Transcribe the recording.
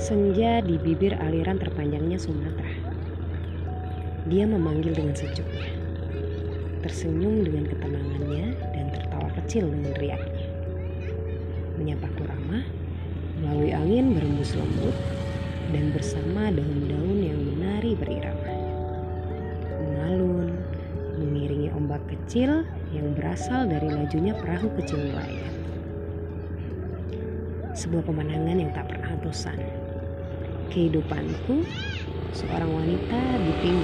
Senja di bibir aliran terpanjangnya Sumatera. Dia memanggil dengan sejuknya, tersenyum dengan ketenangannya dan tertawa kecil dengan riaknya. Menyapaku ramah melalui angin berembus lembut dan bersama daun-daun yang menari berirama. Mengalun, mengiringi ombak kecil yang berasal dari lajunya perahu kecil nelayan. Sebuah pemandangan yang tak pernah bosan. Kehidupanku, seorang wanita di pinggir